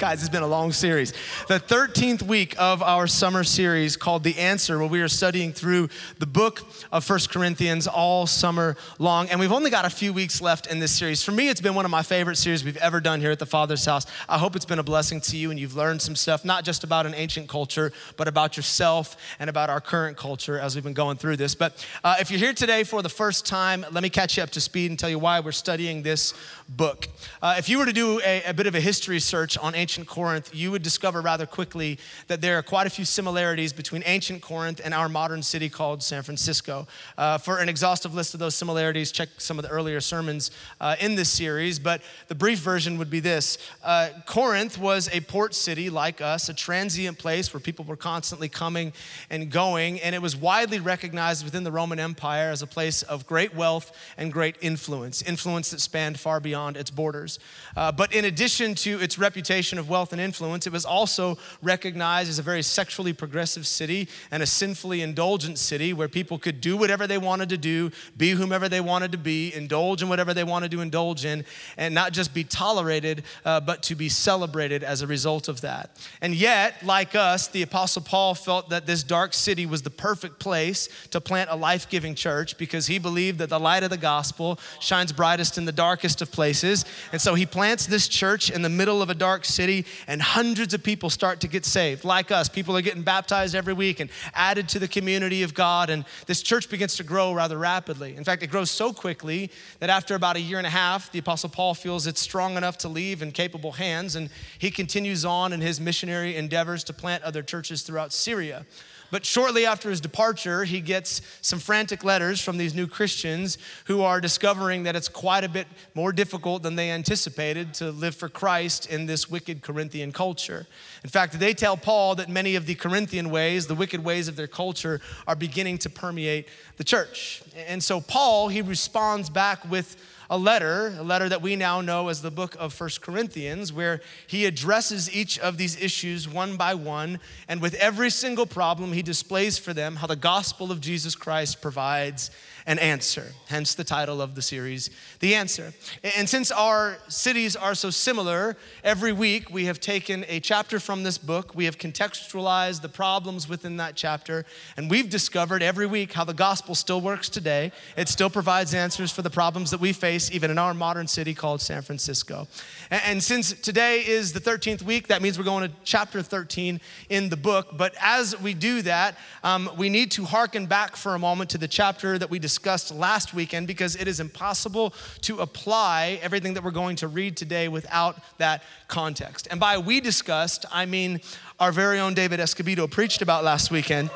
Guys, it's been a long series. The 13th week of our summer series called The Answer, where we are studying through the book of First Corinthians all summer long. And we've only got a few weeks left in this series. For me, it's been one of my favorite series we've ever done here at the Father's House. I hope it's been a blessing to you and you've learned some stuff, not just about an ancient culture, but about yourself and about our current culture as we've been going through this. But uh, if you're here today for the first time, let me catch you up to speed and tell you why we're studying this book. Uh, if you were to do a, a bit of a history search on ancient Corinth, you would discover rather quickly that there are quite a few similarities between ancient Corinth and our modern city called San Francisco. Uh, for an exhaustive list of those similarities, check some of the earlier sermons uh, in this series, but the brief version would be this uh, Corinth was a port city like us, a transient place where people were constantly coming and going, and it was widely recognized within the Roman Empire as a place of great wealth and great influence, influence that spanned far beyond its borders. Uh, but in addition to its reputation of wealth and influence, it was also recognized as a very sexually progressive city and a sinfully indulgent city where people could do whatever they wanted to do, be whomever they wanted to be, indulge in whatever they wanted to indulge in, and not just be tolerated, uh, but to be celebrated as a result of that. And yet, like us, the Apostle Paul felt that this dark city was the perfect place to plant a life giving church because he believed that the light of the gospel shines brightest in the darkest of places. And so he plants this church in the middle of a dark city, and hundreds of people start to get saved. Like us, people are getting baptized every week and added to the community of God. And this church begins to grow rather rapidly. In fact, it grows so quickly that after about a year and a half, the Apostle Paul feels it's strong enough to leave in capable hands, and he continues on in his missionary endeavors to plant other churches throughout Syria. But shortly after his departure, he gets some frantic letters from these new Christians who are discovering that it's quite a bit more difficult than they anticipated to live for Christ in this wicked Corinthian culture. In fact, they tell Paul that many of the Corinthian ways, the wicked ways of their culture, are beginning to permeate the church. And so Paul, he responds back with a letter, a letter that we now know as the book of First Corinthians, where he addresses each of these issues one by one. And with every single problem, he displays for them how the gospel of Jesus Christ provides an answer. Hence the title of the series, The Answer. And since our cities are so similar, every week we have taken a chapter from this book, we have contextualized the problems within that chapter, and we've discovered every week how the gospel still works today. It still provides answers for the problems that we face, even in our modern city called San Francisco. And since today is the 13th week, that means we're going to chapter 13 in the book. But as we do that, um, we need to hearken back for a moment to the chapter that we discussed discussed last weekend because it is impossible to apply everything that we're going to read today without that context. And by we discussed, I mean our very own David Escobedo preached about last weekend.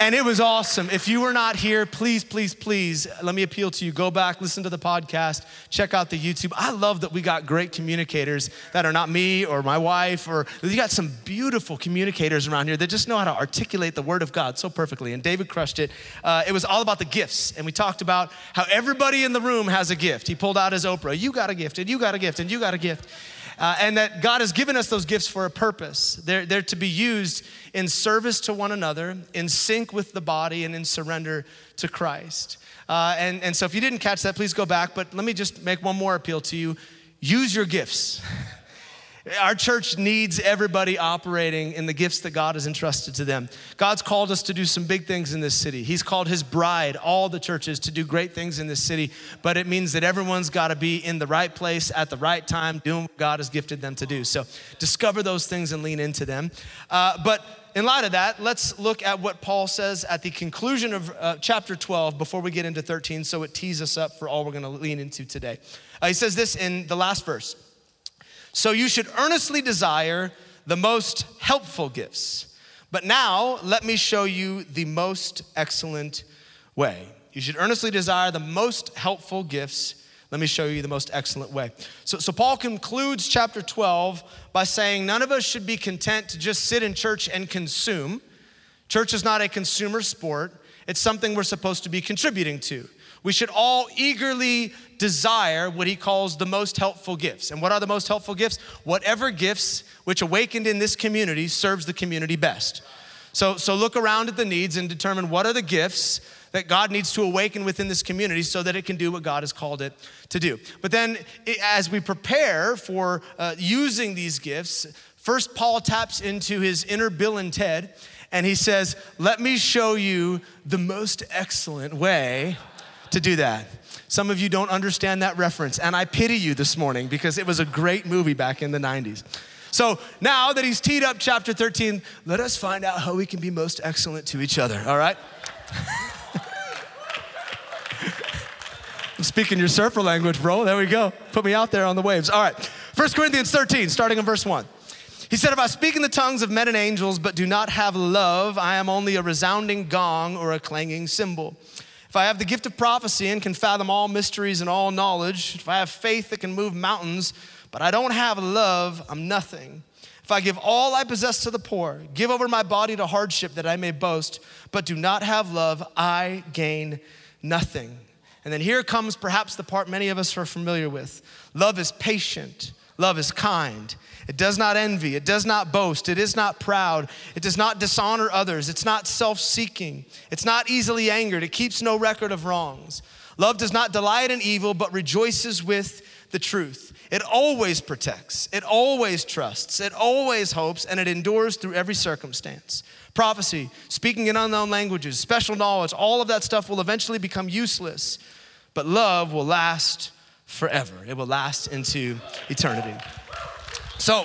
And it was awesome. If you were not here, please, please, please, let me appeal to you. Go back, listen to the podcast, check out the YouTube. I love that we got great communicators that are not me or my wife, or you got some beautiful communicators around here that just know how to articulate the word of God so perfectly. And David crushed it. Uh, it was all about the gifts. And we talked about how everybody in the room has a gift. He pulled out his Oprah. You got a gift, and you got a gift, and you got a gift. Uh, and that God has given us those gifts for a purpose. They're, they're to be used in service to one another, in sync with the body, and in surrender to Christ. Uh, and, and so if you didn't catch that, please go back. But let me just make one more appeal to you use your gifts. Our church needs everybody operating in the gifts that God has entrusted to them. God's called us to do some big things in this city. He's called His bride, all the churches, to do great things in this city, but it means that everyone's got to be in the right place at the right time, doing what God has gifted them to do. So discover those things and lean into them. Uh, but in light of that, let's look at what Paul says at the conclusion of uh, chapter 12 before we get into 13, so it tees us up for all we're going to lean into today. Uh, he says this in the last verse. So you should earnestly desire the most helpful gifts. But now, let me show you the most excellent way. You should earnestly desire the most helpful gifts. Let me show you the most excellent way. So, so, Paul concludes chapter 12 by saying, None of us should be content to just sit in church and consume. Church is not a consumer sport, it's something we're supposed to be contributing to. We should all eagerly desire what he calls the most helpful gifts. And what are the most helpful gifts? Whatever gifts which awakened in this community serves the community best. So, so look around at the needs and determine what are the gifts that God needs to awaken within this community so that it can do what God has called it to do. But then, as we prepare for uh, using these gifts, first Paul taps into his inner Bill and Ted, and he says, Let me show you the most excellent way to do that. Some of you don't understand that reference, and I pity you this morning because it was a great movie back in the 90s. So now that he's teed up chapter 13, let us find out how we can be most excellent to each other, all right? I'm speaking your surfer language, bro. There we go. Put me out there on the waves. All right. 1 Corinthians 13, starting in verse 1. He said, If I speak in the tongues of men and angels, but do not have love, I am only a resounding gong or a clanging cymbal. If I have the gift of prophecy and can fathom all mysteries and all knowledge, if I have faith that can move mountains, but I don't have love, I'm nothing. If I give all I possess to the poor, give over my body to hardship that I may boast, but do not have love, I gain nothing. And then here comes perhaps the part many of us are familiar with love is patient, love is kind. It does not envy. It does not boast. It is not proud. It does not dishonor others. It's not self seeking. It's not easily angered. It keeps no record of wrongs. Love does not delight in evil, but rejoices with the truth. It always protects. It always trusts. It always hopes, and it endures through every circumstance. Prophecy, speaking in unknown languages, special knowledge, all of that stuff will eventually become useless, but love will last forever. It will last into eternity. So,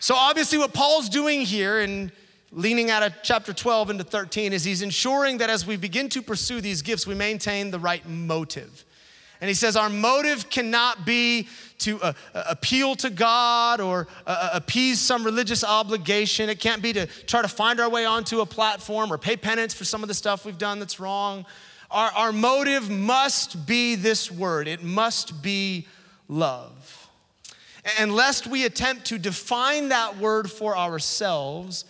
so obviously, what Paul's doing here and leaning out of chapter 12 into 13 is he's ensuring that as we begin to pursue these gifts, we maintain the right motive. And he says our motive cannot be to uh, uh appeal to God or uh, uh, appease some religious obligation. It can't be to try to find our way onto a platform or pay penance for some of the stuff we've done that's wrong. Our, our motive must be this word, it must be love. And lest we attempt to define that word for ourselves,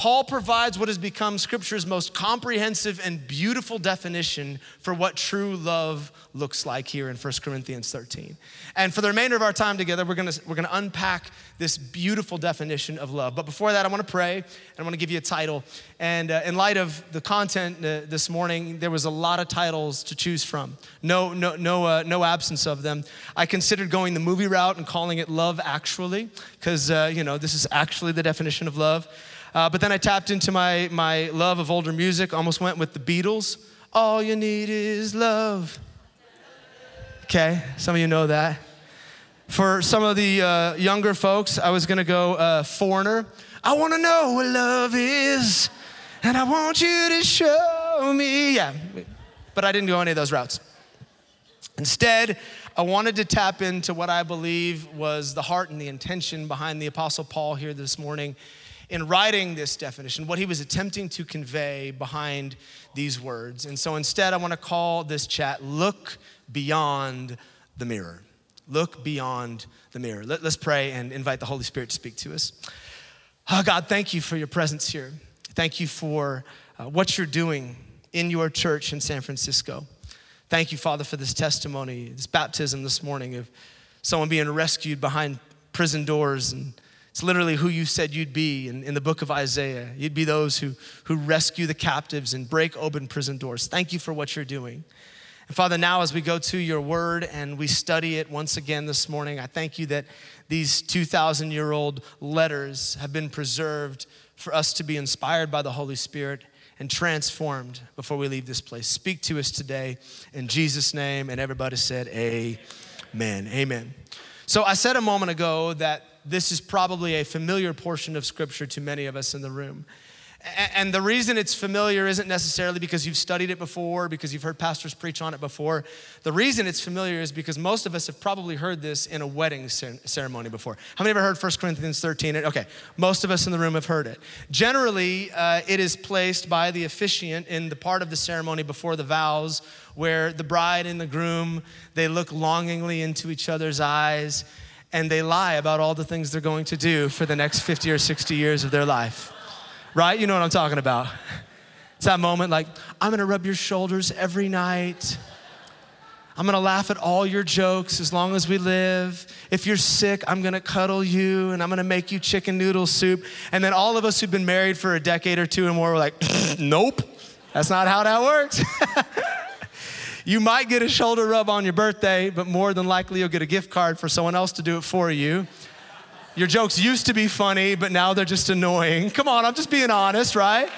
Paul provides what has become Scripture's most comprehensive and beautiful definition for what true love looks like here in 1 Corinthians 13. And for the remainder of our time together, we're gonna, we're gonna unpack this beautiful definition of love. But before that, I wanna pray and I wanna give you a title. And uh, in light of the content uh, this morning, there was a lot of titles to choose from. No, no, no, uh, no absence of them. I considered going the movie route and calling it Love Actually, because, uh, you know, this is actually the definition of love. Uh, but then I tapped into my, my love of older music, almost went with the Beatles. All you need is love. Okay, some of you know that. For some of the uh, younger folks, I was gonna go uh, Foreigner. I wanna know what love is, and I want you to show me. Yeah, but I didn't go any of those routes. Instead, I wanted to tap into what I believe was the heart and the intention behind the Apostle Paul here this morning in writing this definition, what he was attempting to convey behind these words. And so instead, I want to call this chat Look Beyond the Mirror. Look beyond the mirror. Let, us pray and invite the Holy Spirit to speak to us. Oh, God, thank you for your presence here. Thank you for uh, what you're doing in your church in San Francisco. Thank you, Father, for this testimony, this baptism this morning of someone being rescued behind prison doors and it's literally who you said you'd be in, in the book of Isaiah. You'd be those who, who rescue the captives and break open prison doors. Thank you for what you're doing. And Father, now as we go to your word and we study it once again this morning, I thank you that these 2,000 year old letters have been preserved for us to be inspired by the Holy Spirit and transformed before we leave this place. Speak to us today in Jesus' name. And everybody said, Amen. Amen. So I said a moment ago that this is probably a familiar portion of Scripture to many of us in the room. And the reason it's familiar isn't necessarily because you've studied it before, because you've heard pastors preach on it before. The reason it's familiar is because most of us have probably heard this in a wedding ceremony before. How many ever heard 1 Corinthians 13? Okay, most of us in the room have heard it. Generally, uh, it is placed by the officiant in the part of the ceremony before the vows where the bride and the groom, they look longingly into each other's eyes and they lie about all the things they're going to do for the next 50 or 60 years of their life. Right? You know what I'm talking about. It's that moment like, I'm gonna rub your shoulders every night. I'm gonna laugh at all your jokes as long as we live. If you're sick, I'm gonna cuddle you and I'm gonna make you chicken noodle soup. And then all of us who've been married for a decade or two or more were like, nope, that's not how that works. you might get a shoulder rub on your birthday, but more than likely you'll get a gift card for someone else to do it for you. Your jokes used to be funny, but now they're just annoying. Come on, I'm just being honest, right?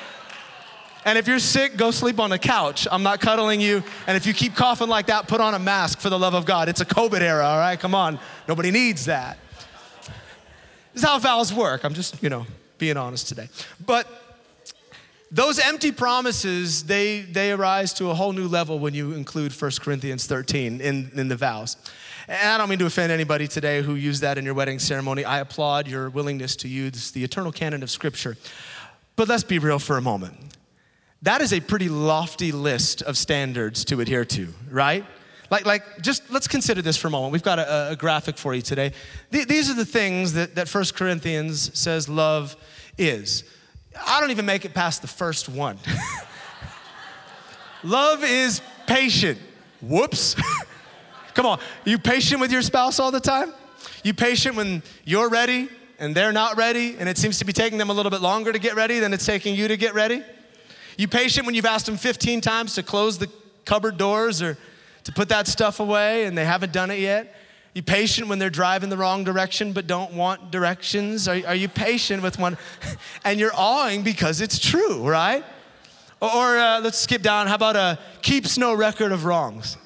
And if you're sick, go sleep on the couch. I'm not cuddling you. And if you keep coughing like that, put on a mask for the love of God. It's a COVID era, all right? Come on. Nobody needs that. This is how vows work. I'm just, you know, being honest today. But those empty promises, they, they arise to a whole new level when you include 1 Corinthians 13 in, in the vows. And I don't mean to offend anybody today who used that in your wedding ceremony. I applaud your willingness to use the eternal canon of Scripture. But let's be real for a moment that is a pretty lofty list of standards to adhere to, right? Like, like just let's consider this for a moment. We've got a, a graphic for you today. Th- these are the things that, that 1 Corinthians says love is. I don't even make it past the first one. love is patient. Whoops. Come on, you patient with your spouse all the time? You patient when you're ready and they're not ready, and it seems to be taking them a little bit longer to get ready than it's taking you to get ready? You patient when you've asked them 15 times to close the cupboard doors or to put that stuff away and they haven't done it yet? You patient when they're driving the wrong direction but don't want directions? Are, are you patient with one? And you're awing because it's true, right? Or, or uh, let's skip down. How about a keeps no record of wrongs?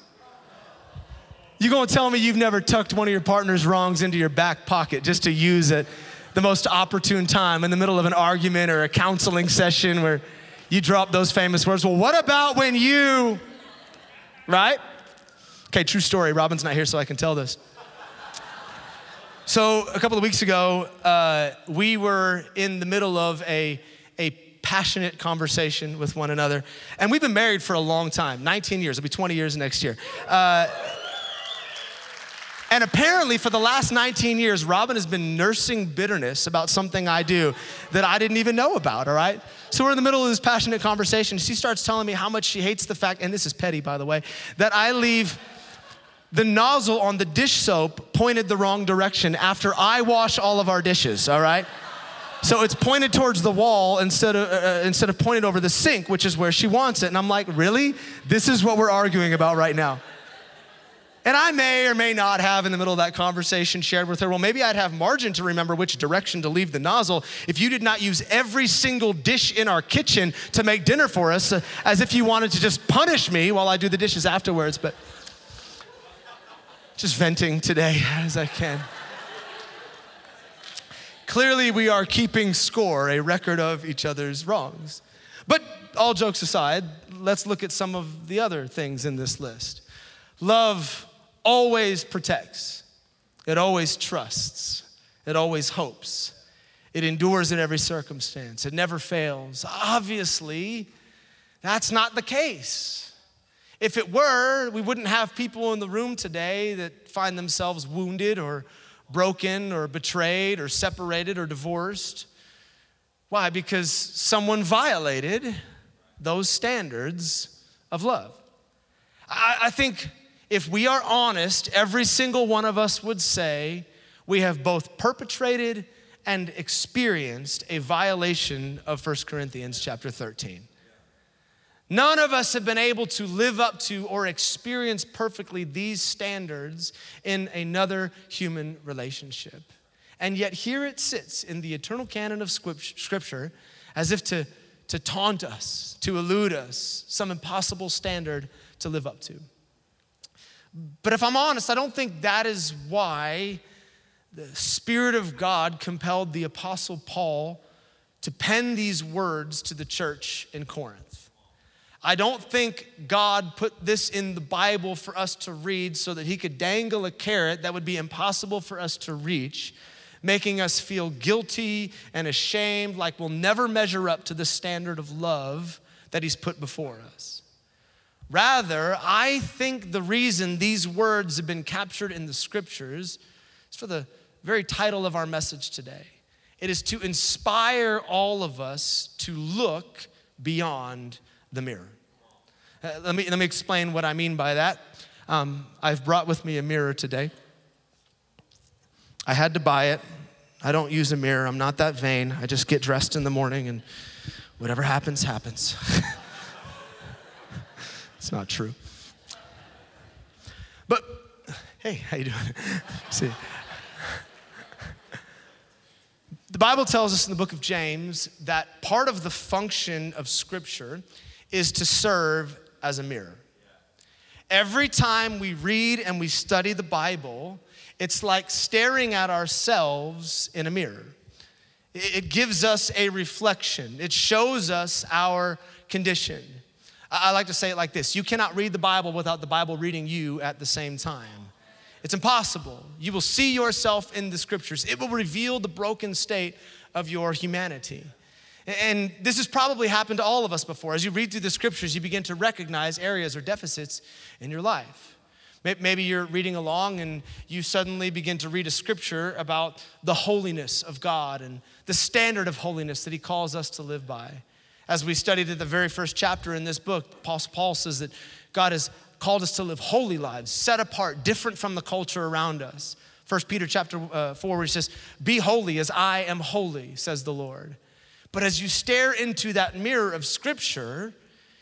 You gonna tell me you've never tucked one of your partner's wrongs into your back pocket just to use at the most opportune time in the middle of an argument or a counseling session where you drop those famous words. Well, what about when you, right? Okay, true story. Robin's not here, so I can tell this. So, a couple of weeks ago, uh, we were in the middle of a, a passionate conversation with one another. And we've been married for a long time 19 years. It'll be 20 years next year. Uh, and apparently, for the last 19 years, Robin has been nursing bitterness about something I do that I didn't even know about, all right? So we're in the middle of this passionate conversation. She starts telling me how much she hates the fact, and this is petty, by the way, that I leave the nozzle on the dish soap pointed the wrong direction after I wash all of our dishes, all right? So it's pointed towards the wall instead of, uh, uh instead of pointed over the sink, which is where she wants it. And I'm like, really? This is what we're arguing about right now. And I may or may not have in the middle of that conversation shared with her, well, maybe I'd have margin to remember which direction to leave the nozzle if you did not use every single dish in our kitchen to make dinner for us, uh, as if you wanted to just punish me while I do the dishes afterwards. But just venting today as I can. Clearly, we are keeping score, a record of each other's wrongs. But all jokes aside, let's look at some of the other things in this list. Love always protects, it always trusts, it always hopes, it endures in every circumstance, it never fails. Obviously, that's not the case. If it were, we wouldn't have people in the room today that find themselves wounded or broken or betrayed or separated or divorced. Why? Because someone violated those standards of love. I, I think if we are honest, every single one of us would say we have both perpetrated and experienced a violation of 1 Corinthians chapter 13. None of us have been able to live up to or experience perfectly these standards in another human relationship. And yet, here it sits in the eternal canon of Scripture as if to, to taunt us, to elude us, some impossible standard to live up to. But if I'm honest, I don't think that is why the Spirit of God compelled the Apostle Paul to pen these words to the church in Corinth. I don't think God put this in the Bible for us to read so that he could dangle a carrot that would be impossible for us to reach, making us feel guilty and ashamed, like we'll never measure up to the standard of love that he's put before us. Rather, I think the reason these words have been captured in the scriptures is for the very title of our message today. It is to inspire all of us to look beyond the mirror. Uh, let, me, let me explain what I mean by that. Um, I've brought with me a mirror today. I had to buy it. I don't use a mirror. I'm not that vain. I just get dressed in the morning and whatever happens, happens. it's not true. But hey, how you doing? See. The Bible tells us in the book of James that part of the function of Scripture is to serve as a mirror. Every time we read and we study the Bible, it's like staring at ourselves in a mirror. It gives us a reflection, it shows us our condition. I like to say it like this You cannot read the Bible without the Bible reading you at the same time. It's impossible. You will see yourself in the scriptures, it will reveal the broken state of your humanity. And this has probably happened to all of us before. As you read through the scriptures, you begin to recognize areas or deficits in your life. Maybe you're reading along and you suddenly begin to read a scripture about the holiness of God and the standard of holiness that He calls us to live by. As we studied at the very first chapter in this book, Paul says that God has called us to live holy lives, set apart, different from the culture around us. 1 Peter chapter uh, 4, where he says, Be holy as I am holy, says the Lord. But as you stare into that mirror of Scripture,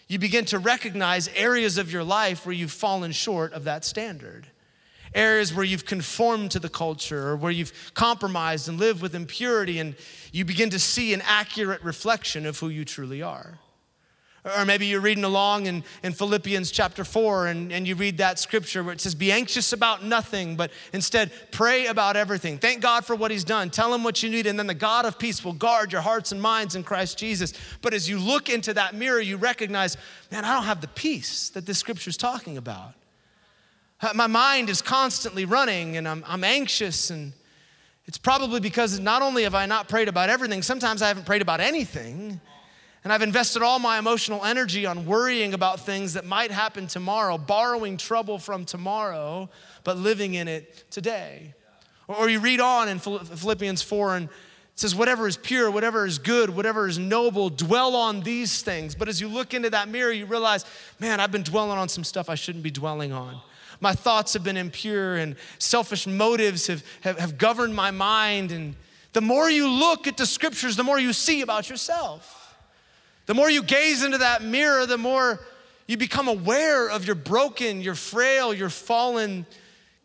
you begin to recognize areas of your life where you've fallen short of that standard. Areas where you've conformed to the culture or where you've compromised and lived with impurity, and you begin to see an accurate reflection of who you truly are. Or maybe you're reading along in, in Philippians chapter 4 and, and you read that scripture where it says, Be anxious about nothing, but instead pray about everything. Thank God for what He's done. Tell Him what you need, and then the God of peace will guard your hearts and minds in Christ Jesus. But as you look into that mirror, you recognize, man, I don't have the peace that this scripture is talking about. Uh, my mind is constantly running and I'm, I'm anxious and it's probably because not only have I not prayed about everything, sometimes I haven't prayed about anything. And I've invested all my emotional energy on worrying about things that might happen tomorrow, borrowing trouble from tomorrow, but living in it today. Or you read on in Philippians 4 and it says, whatever is pure, whatever is good, whatever is noble, dwell on these things. But as you look into that mirror, you realize, man, I've been dwelling on some stuff I shouldn't be dwelling on. My thoughts have been impure and selfish motives have, have, have governed my mind. And the more you look at the scriptures, the more you see about yourself. The more you gaze into that mirror, the more you become aware of your broken, your frail, your fallen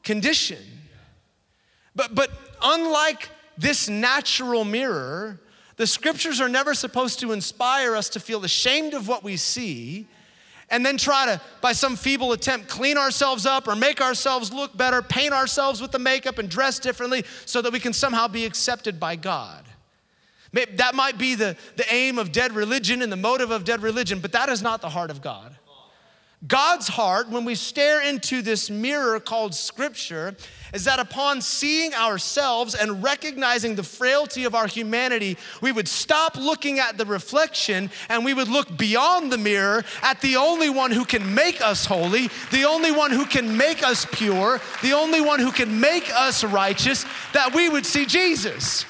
condition. But, but unlike this natural mirror, the scriptures are never supposed to inspire us to feel ashamed of what we see and then try to, by some feeble attempt, clean ourselves up or make ourselves look better, paint ourselves with the makeup and dress differently so that we can somehow be accepted by God. That might be the, the aim of dead religion and the motive of dead religion, but that is not the heart of God. God's heart, when we stare into this mirror called Scripture, is that upon seeing ourselves and recognizing the frailty of our humanity, we would stop looking at the reflection and we would look beyond the mirror at the only one who can make us holy, the only one who can make us pure, the only one who can make us righteous, that we would see Jesus.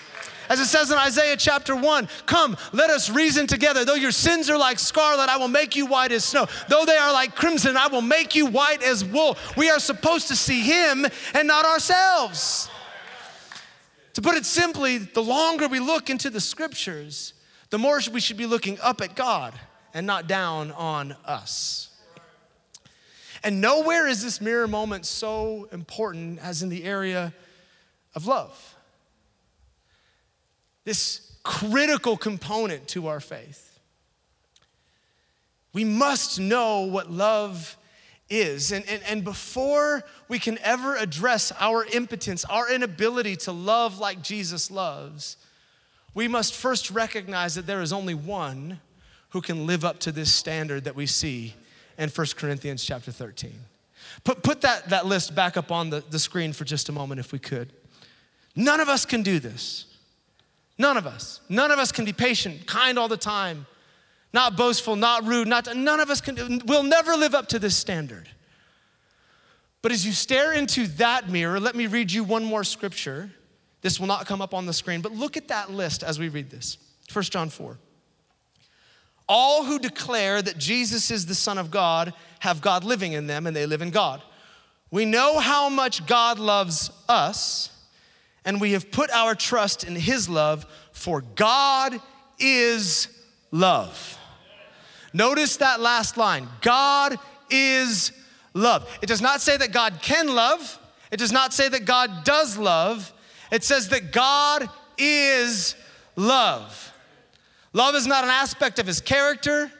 As it says in Isaiah chapter 1, come, let us reason together. Though your sins are like scarlet, I will make you white as snow. Though they are like crimson, I will make you white as wool. We are supposed to see him and not ourselves. To put it simply, the longer we look into the scriptures, the more we should be looking up at God and not down on us. And nowhere is this mirror moment so important as in the area of love this critical component to our faith. We must know what love is. And, and, and before we can ever address our impotence, our inability to love like Jesus loves, we must first recognize that there is only one who can live up to this standard that we see in 1 Corinthians chapter 13. Put, put that, that list back up on the, the screen for just a moment if we could. None of us can do this. None of us. None of us can be patient, kind all the time, not boastful, not rude, not none of us can we'll never live up to this standard. But as you stare into that mirror, let me read you one more scripture. This will not come up on the screen, but look at that list as we read this. 1 John 4. All who declare that Jesus is the Son of God have God living in them and they live in God. We know how much God loves us, and we have put our trust in His love, for God is love. Notice that last line God is love. It does not say that God can love, it does not say that God does love. It says that God is love. Love is not an aspect of his character,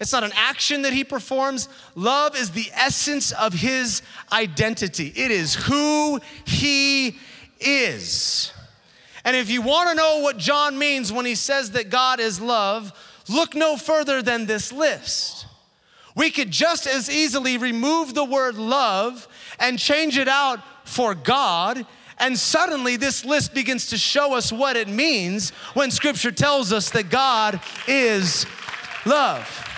it's not an action that he performs. Love is the essence of his identity, it is who he is. And if you want to know what John means when he says that God is love, look no further than this list. We could just as easily remove the word love and change it out for God, and suddenly this list begins to show us what it means when scripture tells us that God is love.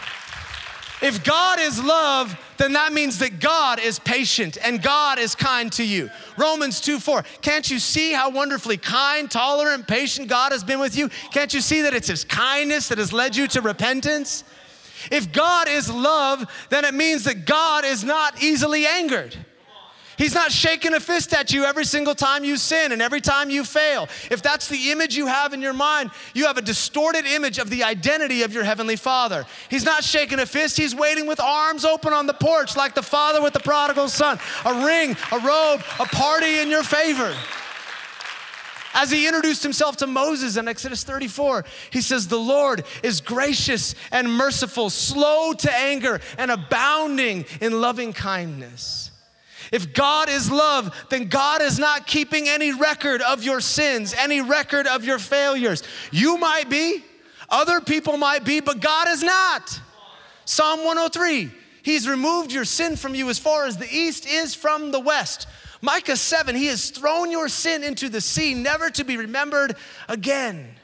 If God is love, then that means that God is patient and God is kind to you. Romans 2 4. Can't you see how wonderfully kind, tolerant, patient God has been with you? Can't you see that it's His kindness that has led you to repentance? If God is love, then it means that God is not easily angered. He's not shaking a fist at you every single time you sin and every time you fail. If that's the image you have in your mind, you have a distorted image of the identity of your Heavenly Father. He's not shaking a fist, He's waiting with arms open on the porch like the father with the prodigal son. A ring, a robe, a party in your favor. As he introduced himself to Moses in Exodus 34, he says, The Lord is gracious and merciful, slow to anger, and abounding in loving kindness. If God is love, then God is not keeping any record of your sins, any record of your failures. You might be, other people might be, but God is not. Psalm 103 He's removed your sin from you as far as the east is from the west. Micah 7 He has thrown your sin into the sea, never to be remembered again.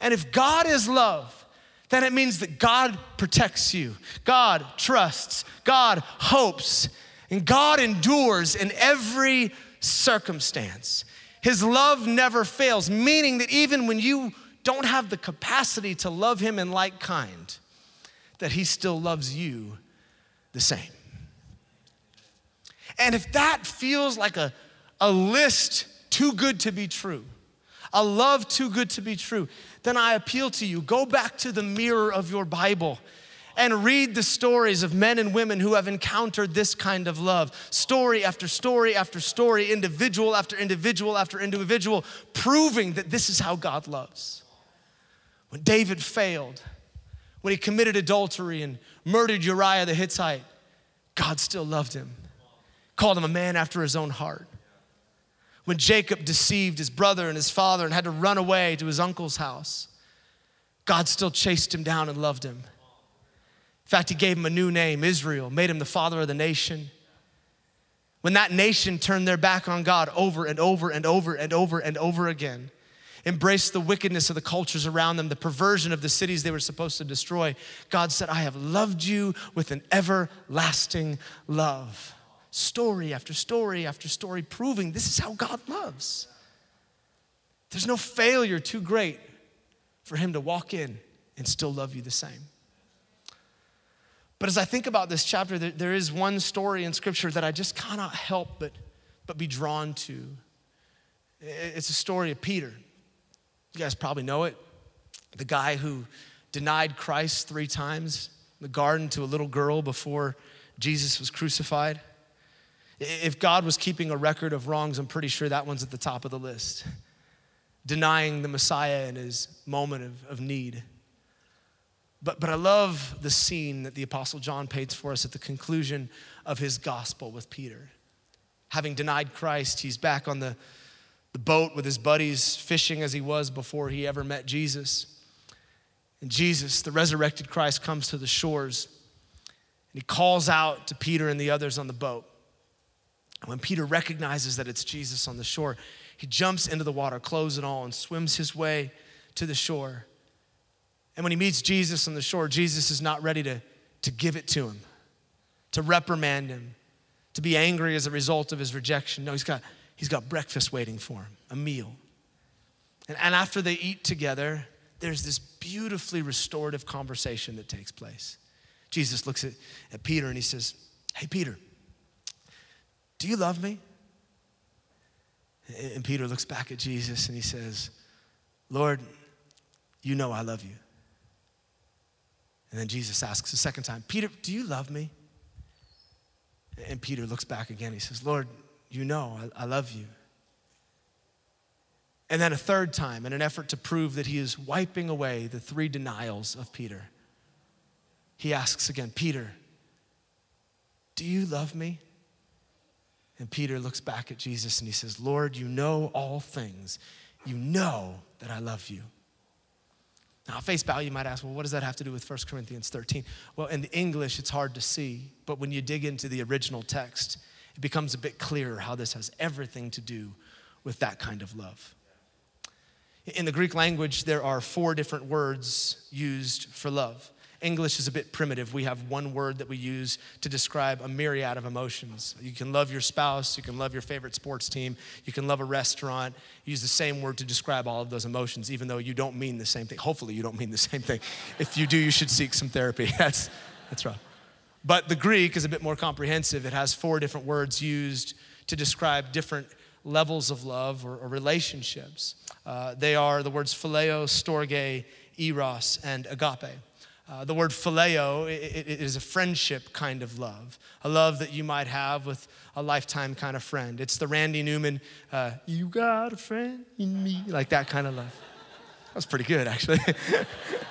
And if God is love, then it means that God protects you, God trusts, God hopes, and God endures in every circumstance. His love never fails, meaning that even when you don't have the capacity to love Him in like kind, that He still loves you the same. And if that feels like a, a list too good to be true, a love too good to be true, then I appeal to you go back to the mirror of your Bible and read the stories of men and women who have encountered this kind of love. Story after story after story, individual after individual after individual, proving that this is how God loves. When David failed, when he committed adultery and murdered Uriah the Hittite, God still loved him, called him a man after his own heart. When Jacob deceived his brother and his father and had to run away to his uncle's house, God still chased him down and loved him fact, he gave him a new name, Israel, made him the father of the nation. When that nation turned their back on God over and over and over and over and over again, embraced the wickedness of the cultures around them, the perversion of the cities they were supposed to destroy, God said, I have loved you with an everlasting love. Story after story after story proving this is how God loves. There's no failure too great for Him to walk in and still love you the same. But as I think about this chapter, there, there is one story in Scripture that I just cannot help but, but be drawn to. It's a story of Peter. You guys probably know it. The guy who denied Christ three times in the garden to a little girl before Jesus was crucified. If God was keeping a record of wrongs, I'm pretty sure that one's at the top of the list. Denying the Messiah in his moment of, of need. But, but I love the scene that the Apostle John paints for us at the conclusion of his gospel with Peter. Having denied Christ, he's back on the, the boat with his buddies, fishing as he was before he ever met Jesus. And Jesus, the resurrected Christ, comes to the shores and he calls out to Peter and the others on the boat. And when Peter recognizes that it's Jesus on the shore, he jumps into the water, clothes and all, and swims his way to the shore. And when he meets Jesus on the shore, Jesus is not ready to, to give it to him, to reprimand him, to be angry as a result of his rejection. No, he's got, he's got breakfast waiting for him, a meal. And, and after they eat together, there's this beautifully restorative conversation that takes place. Jesus looks at, at Peter and he says, Hey, Peter, Do you love me? And Peter looks back at Jesus and he says, Lord, you know I love you. And then Jesus asks a second time, Peter, do you love me? And Peter looks back again. He says, Lord, you know I, I love you. And then a third time, in an effort to prove that he is wiping away the three denials of Peter, he asks again, Peter, do you love me? And Peter looks back at Jesus and he says, Lord, you know all things. You know that I love you. Now, face value, you might ask, well, what does that have to do with 1 Corinthians 13? Well, in the English, it's hard to see, but when you dig into the original text, it becomes a bit clearer how this has everything to do with that kind of love. In the Greek language, there are four different words used for love. English is a bit primitive. We have one word that we use to describe a myriad of emotions. You can love your spouse, you can love your favorite sports team, you can love a restaurant. use the same word to describe all of those emotions, even though you don't mean the same thing. Hopefully, you don't mean the same thing. If you do, you should seek some therapy. That's, that's right. But the Greek is a bit more comprehensive. It has four different words used to describe different levels of love or, or relationships. Uh, they are the words phileo, storge, eros, and agape. Uh, the word phileo it, it is a friendship kind of love, a love that you might have with a lifetime kind of friend. It's the Randy Newman, uh, you got a friend in me, like that kind of love. That was pretty good, actually.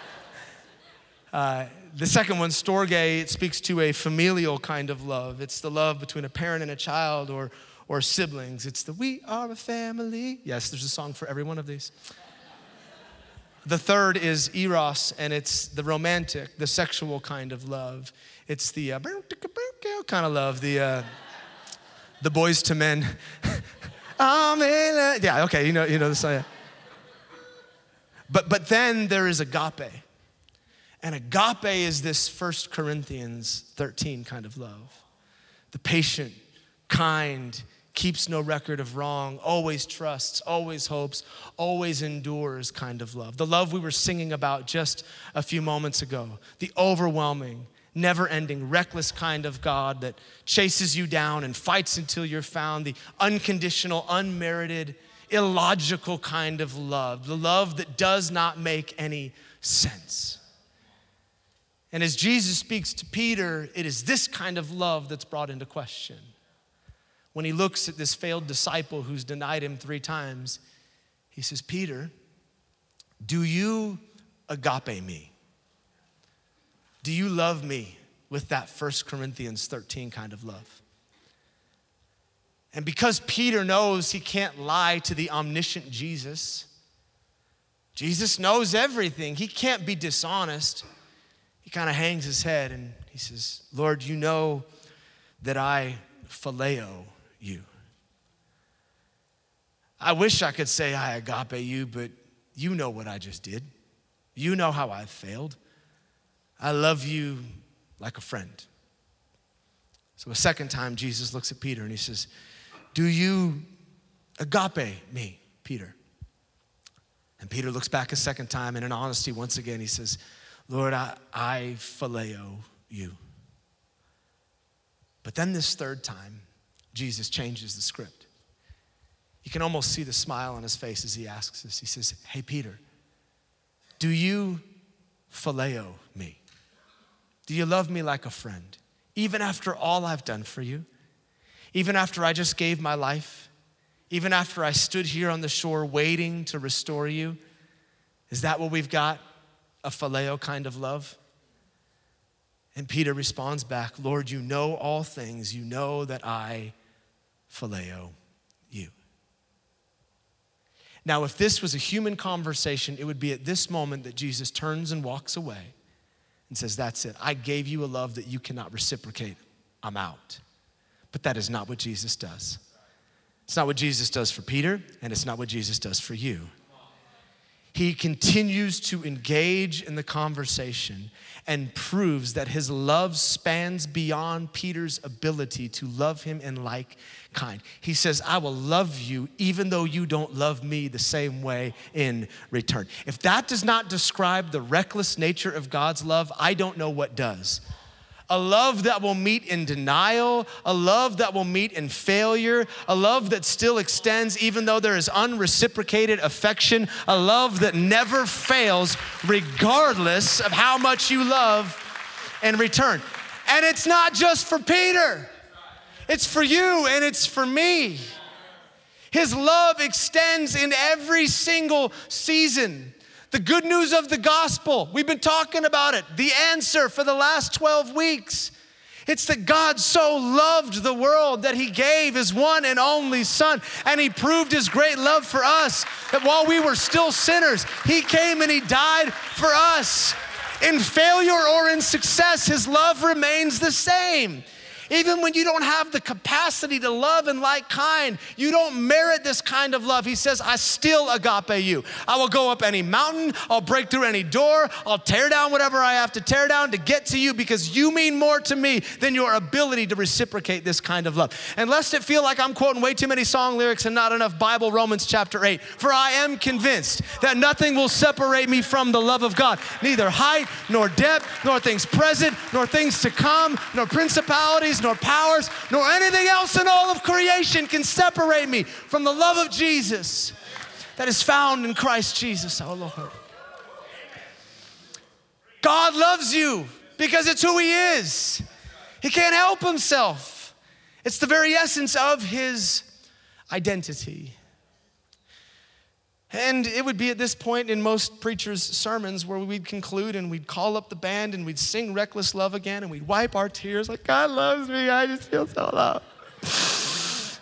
uh, the second one, storge, it speaks to a familial kind of love. It's the love between a parent and a child or, or siblings. It's the we are a family. Yes, there's a song for every one of these. The third is eros, and it's the romantic, the sexual kind of love. It's the uh, kind of love, the, uh, the Boyz II Men. yeah, okay, you know, you know the song. But, but then there is agape. And agape is this First Corinthians 13 kind of love. The patient, kind, keeps no record of wrong, always trusts, always hopes, always endures kind of love. The love we were singing about just a few moments ago, the overwhelming, never ending, reckless kind of God that chases you down and fights until you're found, the unconditional, unmerited, illogical kind of love, the love that does not make any sense. And as Jesus speaks to Peter, it is this kind of love that's brought into question when he looks at this failed disciple who's denied him three times, he says, Peter, do you agape me? Do you love me with that 1 Corinthians 13 kind of love? And because Peter knows he can't lie to the omniscient Jesus, Jesus knows everything. He can't be dishonest. He kind of hangs his head and he says, Lord, you know that I phileo you. I wish I could say I agape you, but you know what I just did. You know how I failed. I love you like a friend. So, a second time, Jesus looks at Peter and he says, Do you agape me, Peter? And Peter looks back a second time, and in honesty, once again, he says, Lord, I, I phileo you. But then this third time, Jesus changes the script. You can almost see the smile on his face as he asks this. He says, Hey, Peter, do you phileo me? Do you love me like a friend? Even after all I've done for you? Even after I just gave my life? Even after I stood here on the shore waiting to restore you? Is that what we've got? A phileo kind of love? And Peter responds back, Lord, you know all things. You know that I phileo you. Now, if this was a human conversation, it would be at this moment that Jesus turns and walks away and says, That's it. I gave you a love that you cannot reciprocate. I'm out. But that is not what Jesus does. It's not what Jesus does for Peter, and it's not what Jesus does for you he continues to engage in the conversation and proves that his love spans beyond Peter's ability to love him in like kind. He says, I will love you even though you don't love me the same way in return. If that does not describe the reckless nature of God's love, I don't know what does. A love that will meet in denial, a love that will meet in failure, a love that still extends even though there is unreciprocated affection, a love that never fails regardless of how much you love in return. And it's not just for Peter, it's for you and it's for me. His love extends in every single season. The good news of the gospel, we've been talking about it, the answer for the last 12 weeks. It's that God so loved the world that He gave His one and only Son, and He proved His great love for us. That while we were still sinners, He came and He died for us. In failure or in success, His love remains the same. Even when you don't have the capacity to love and like kind, you don't merit this kind of love. He says, I still agape you. I will go up any mountain, I'll break through any door, I'll tear down whatever I have to tear down to get to you because you mean more to me than your ability to reciprocate this kind of love. And lest it feel like I'm quoting way too many song lyrics and not enough Bible, Romans chapter 8, for I am convinced that nothing will separate me from the love of God, neither height nor depth, nor things present, nor things to come, nor principalities nor powers, nor anything else in all of creation can separate me from the love of Jesus that is found in Christ Jesus our Lord. God loves you because it's who He is. He can't help Himself. It's the very essence of His identity. And it would be at this point in most preachers' sermons where we'd conclude and we'd call up the band and we'd sing Reckless Love again and we'd wipe our tears like, God loves me, I just feel so loved.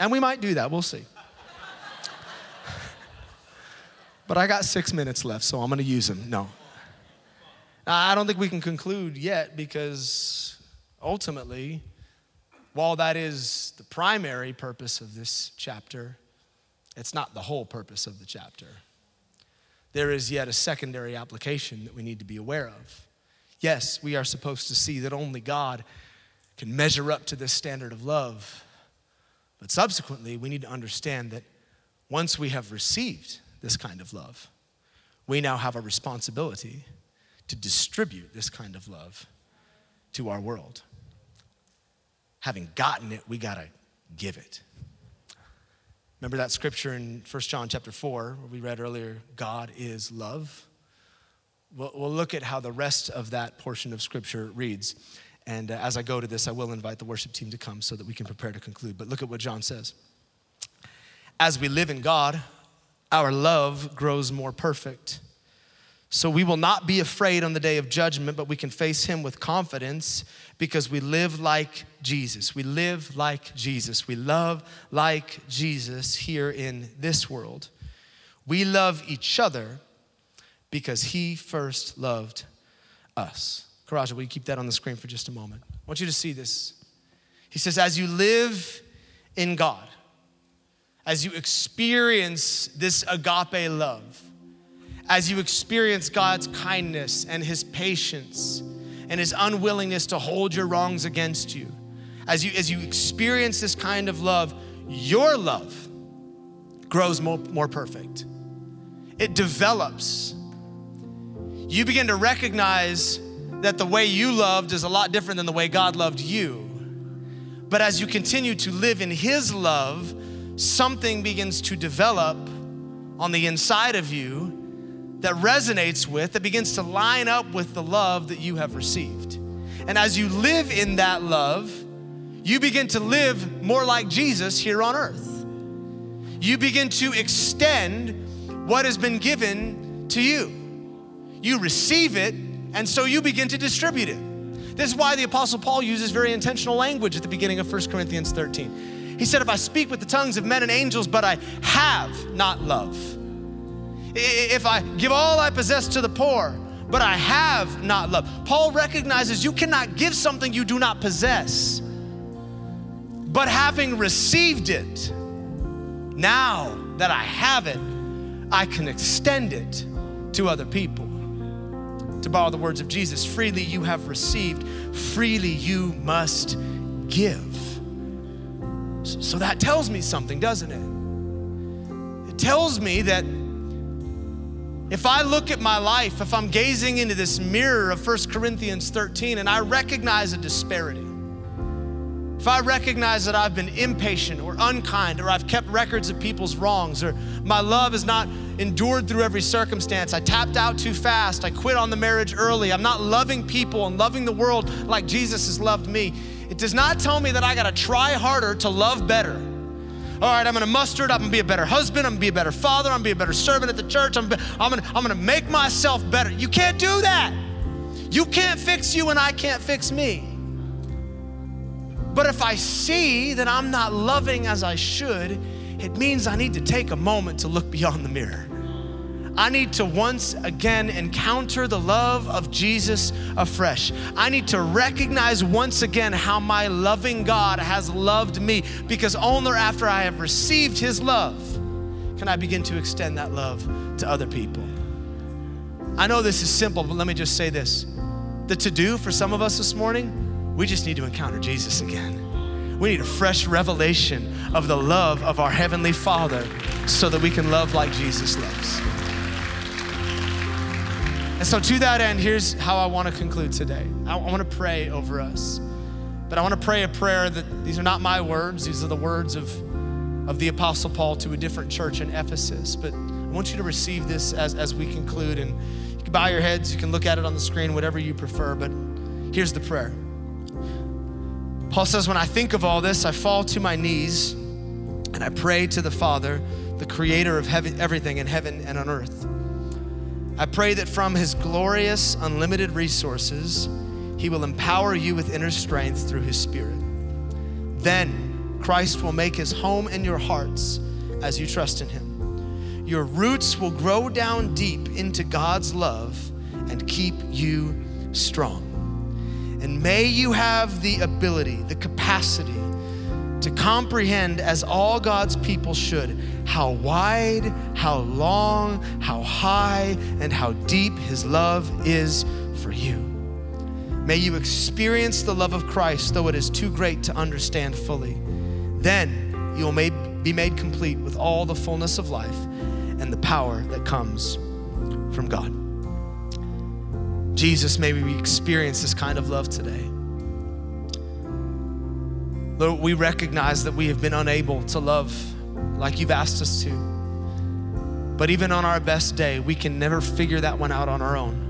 and we might do that, we'll see. but I got six minutes left, so I'm gonna use them. No. I don't think we can conclude yet because ultimately, while that is the primary purpose of this chapter, it's not the whole purpose of the chapter. There is yet a secondary application that we need to be aware of. Yes, we are supposed to see that only God can measure up to this standard of love. But subsequently, we need to understand that once we have received this kind of love, we now have a responsibility to distribute this kind of love to our world. Having gotten it, we got to give it. Remember that scripture in 1 John chapter 4, where we read earlier, God is love? We'll, we'll look at how the rest of that portion of scripture reads. And uh, as I go to this, I will invite the worship team to come so that we can prepare to conclude. But look at what John says. As we live in God, our love grows more perfect. So we will not be afraid on the day of judgment, but we can face him with confidence because we live like Jesus. We live like Jesus. We love like Jesus here in this world. We love each other because he first loved us. Karaja, will you keep that on the screen for just a moment? I want you to see this. He says, as you live in God, as you experience this agape love, as you experience God's kindness and His patience and His unwillingness to hold your wrongs against you, as you, as you experience this kind of love, your love grows more, more perfect. It develops. You begin to recognize that the way you loved is a lot different than the way God loved you. But as you continue to live in His love, something begins to develop on the inside of you that resonates with, that begins to line up with the love that you have received. And as you live in that love, you begin to live more like Jesus here on earth. You begin to extend what has been given to you. You receive it, and so you begin to distribute it. This is why the Apostle Paul uses very intentional language at the beginning of 1 Corinthians 13. He said, If I speak with the tongues of men and angels, but I have not love, if I give all I possess to the poor, but I have not love. Paul recognizes you cannot give something you do not possess. But having received it, now that I have it, I can extend it to other people. To borrow the words of Jesus, freely you have received, freely you must give. So that tells me something, doesn't it? It tells me that If I look at my life, if I'm gazing into this mirror of 1 Corinthians 13 and I recognize a disparity, if I recognize that I've been impatient or unkind or I've kept records of people's wrongs or my love is not endured through every circumstance, I tapped out too fast, I quit on the marriage early, I'm not loving people and loving the world like Jesus has loved me, it does not tell me that I gotta try harder to love better. All right, I'm gonna muster it, I'm gonna be a better husband, I'm gonna be a better father, I'm gonna be a better servant at the church, I'm, I'm, gonna, I'm gonna make myself better. You can't do that. You can't fix you and I can't fix me. But if I see that I'm not loving as I should, it means I need to take a moment to look beyond the mirror. I need to once again encounter the love of Jesus afresh. I need to recognize once again how my loving God has loved me because only after I have received his love can I begin to extend that love to other people. I know this is simple, but let me just say this. The to do for some of us this morning we just need to encounter Jesus again. We need a fresh revelation of the love of our Heavenly Father so that we can love like Jesus loves. And so, to that end, here's how I want to conclude today. I want to pray over us. But I want to pray a prayer that these are not my words, these are the words of, of the Apostle Paul to a different church in Ephesus. But I want you to receive this as, as we conclude. And you can bow your heads, you can look at it on the screen, whatever you prefer. But here's the prayer. Paul says, When I think of all this, I fall to my knees and I pray to the Father, the creator of heaven, everything in heaven and on earth. I pray that from his glorious, unlimited resources, he will empower you with inner strength through his Spirit. Then Christ will make his home in your hearts as you trust in him. Your roots will grow down deep into God's love and keep you strong. And may you have the ability, the capacity to comprehend, as all God's people should, how wide, how long, how high, and how deep His love is for you. May you experience the love of Christ, though it is too great to understand fully. Then you will be made complete with all the fullness of life and the power that comes from God. Jesus, maybe we experience this kind of love today. Lord, we recognize that we have been unable to love like you've asked us to. But even on our best day, we can never figure that one out on our own.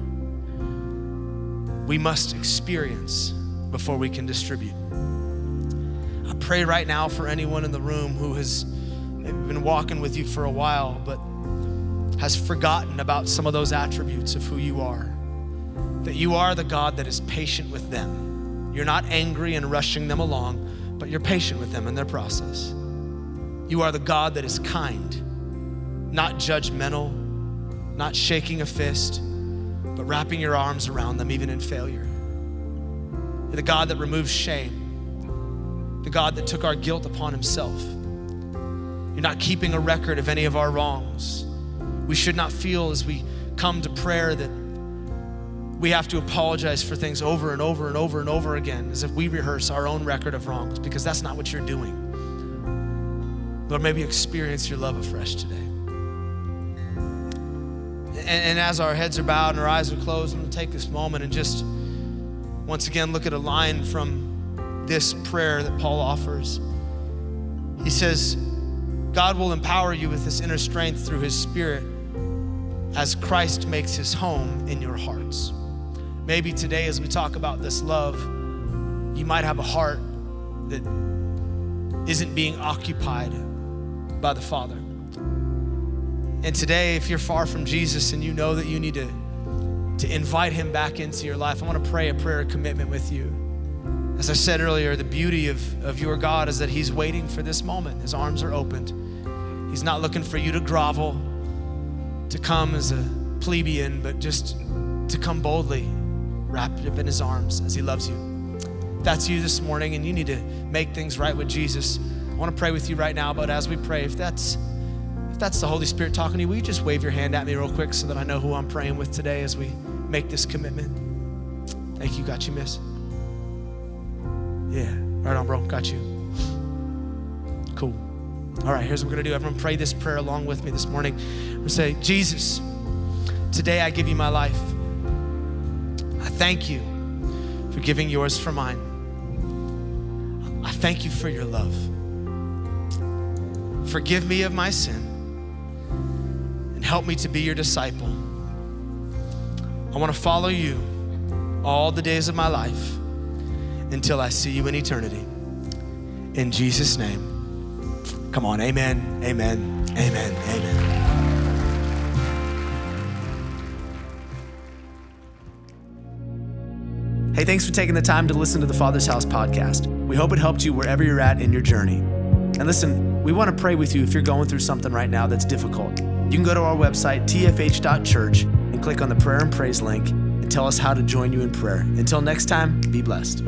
We must experience before we can distribute. I pray right now for anyone in the room who has been walking with you for a while, but has forgotten about some of those attributes of who you are that you are the God that is patient with them. You're not angry and rushing them along, but you're patient with them in their process. You are the God that is kind, not judgmental, not shaking a fist, but wrapping your arms around them even in failure. You're the God that removes shame, the God that took our guilt upon himself. You're not keeping a record of any of our wrongs. We should not feel as we come to prayer that we have to apologize for things over and over and over and over again as if we rehearse our own record of wrongs because that's not what you're doing. Lord, maybe experience your love afresh today. And, and as our heads are bowed and our eyes are closed, I'm going to take this moment and just once again look at a line from this prayer that Paul offers. He says, God will empower you with this inner strength through his spirit as Christ makes his home in your hearts. Maybe today, as we talk about this love, you might have a heart that isn't being occupied by the Father. And today, if you're far from Jesus and you know that you need to, to invite him back into your life, I want to pray a prayer of commitment with you. As I said earlier, the beauty of, of your God is that he's waiting for this moment. His arms are opened. He's not looking for you to grovel, to come as a plebeian, but just to come boldly wrapped up in his arms as he loves you. If that's you this morning and you need to make things right with Jesus, I want to pray with you right now. But as we pray, if that's if that's the Holy Spirit talking to you, will you just wave your hand at me real quick so that I know who I'm praying with today as we make this commitment? Thank you. Got you, miss. Yeah. Right on, bro. Got you. Cool. All right, here's what we're going to do. Everyone pray this prayer along with me this morning. we say, Jesus, today I give you my life. Thank you for giving yours for mine. I thank you for your love. Forgive me of my sin and help me to be your disciple. I want to follow you all the days of my life until I see you in eternity. In Jesus' name. Come on, amen, amen, amen, amen. Hey, thanks for taking the time to listen to the Father's House podcast. We hope it helped you wherever you're at in your journey. And listen, we want to pray with you if you're going through something right now that's difficult. You can go to our website, tfh.church, and click on the prayer and praise link and tell us how to join you in prayer. Until next time, be blessed.